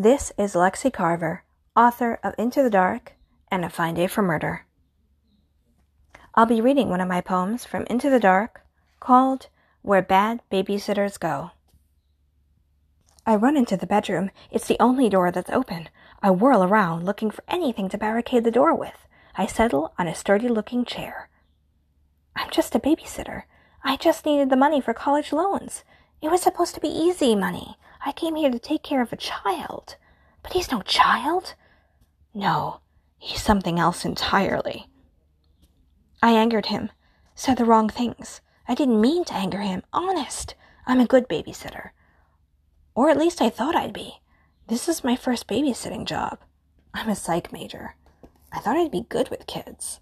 This is Lexi Carver, author of Into the Dark and A Fine Day for Murder. I'll be reading one of my poems from Into the Dark called Where Bad Babysitters Go. I run into the bedroom. It's the only door that's open. I whirl around, looking for anything to barricade the door with. I settle on a sturdy looking chair. I'm just a babysitter. I just needed the money for college loans. It was supposed to be easy money. I came here to take care of a child. But he's no child. No, he's something else entirely. I angered him, said the wrong things. I didn't mean to anger him. Honest. I'm a good babysitter. Or at least I thought I'd be. This is my first babysitting job. I'm a psych major. I thought I'd be good with kids.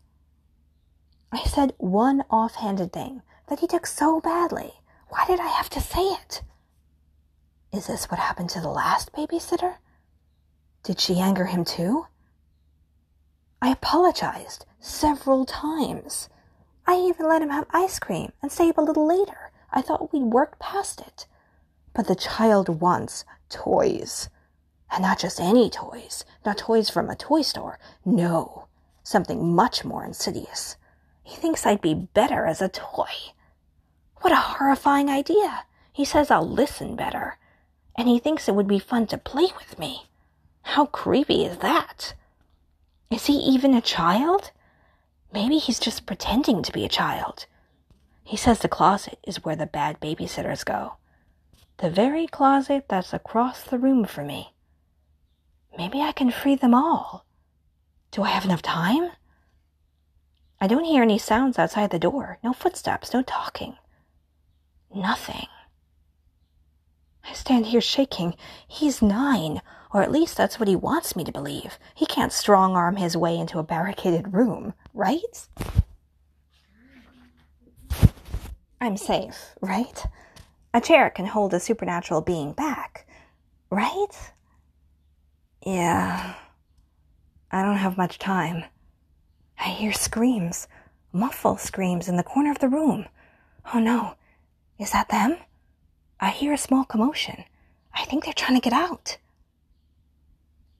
I said one offhanded thing that he took so badly. Why did I have to say it? Is this what happened to the last babysitter? Did she anger him too? I apologized several times. I even let him have ice cream and stay up a little later. I thought we'd worked past it. But the child wants toys. And not just any toys, not toys from a toy store. No, something much more insidious. He thinks I'd be better as a toy. What a horrifying idea. He says I'll listen better. And he thinks it would be fun to play with me. How creepy is that? Is he even a child? Maybe he's just pretending to be a child. He says the closet is where the bad babysitters go. The very closet that's across the room from me. Maybe I can free them all. Do I have enough time? I don't hear any sounds outside the door. No footsteps, no talking. Nothing. Stand here shaking. He's nine, or at least that's what he wants me to believe. He can't strong arm his way into a barricaded room, right? I'm safe, right? A chair can hold a supernatural being back, right? Yeah. I don't have much time. I hear screams, muffled screams in the corner of the room. Oh no, is that them? I hear a small commotion. I think they're trying to get out.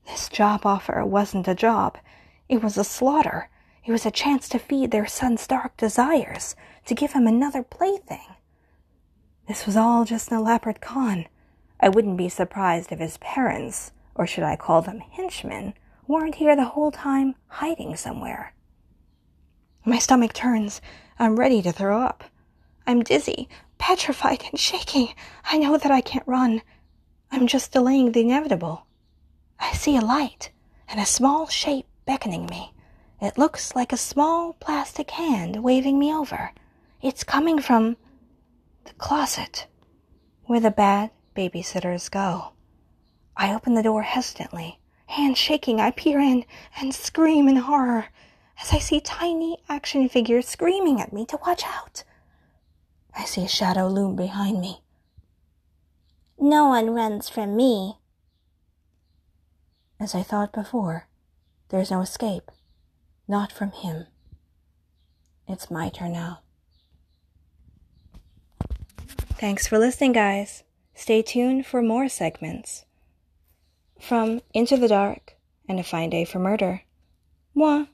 This job offer wasn't a job. It was a slaughter. It was a chance to feed their son's dark desires, to give him another plaything. This was all just an elaborate con. I wouldn't be surprised if his parents, or should I call them henchmen, weren't here the whole time hiding somewhere. My stomach turns. I'm ready to throw up. I'm dizzy, petrified, and shaking. I know that I can't run. I'm just delaying the inevitable. I see a light and a small shape beckoning me. It looks like a small plastic hand waving me over. It's coming from the closet where the bad babysitters go. I open the door hesitantly. Hand shaking, I peer in and scream in horror as I see tiny action figures screaming at me to watch out. I see a shadow loom behind me. No one runs from me. As I thought before, there's no escape. Not from him. It's my turn now. Thanks for listening, guys. Stay tuned for more segments. From Into the Dark and A Fine Day for Murder. Moi.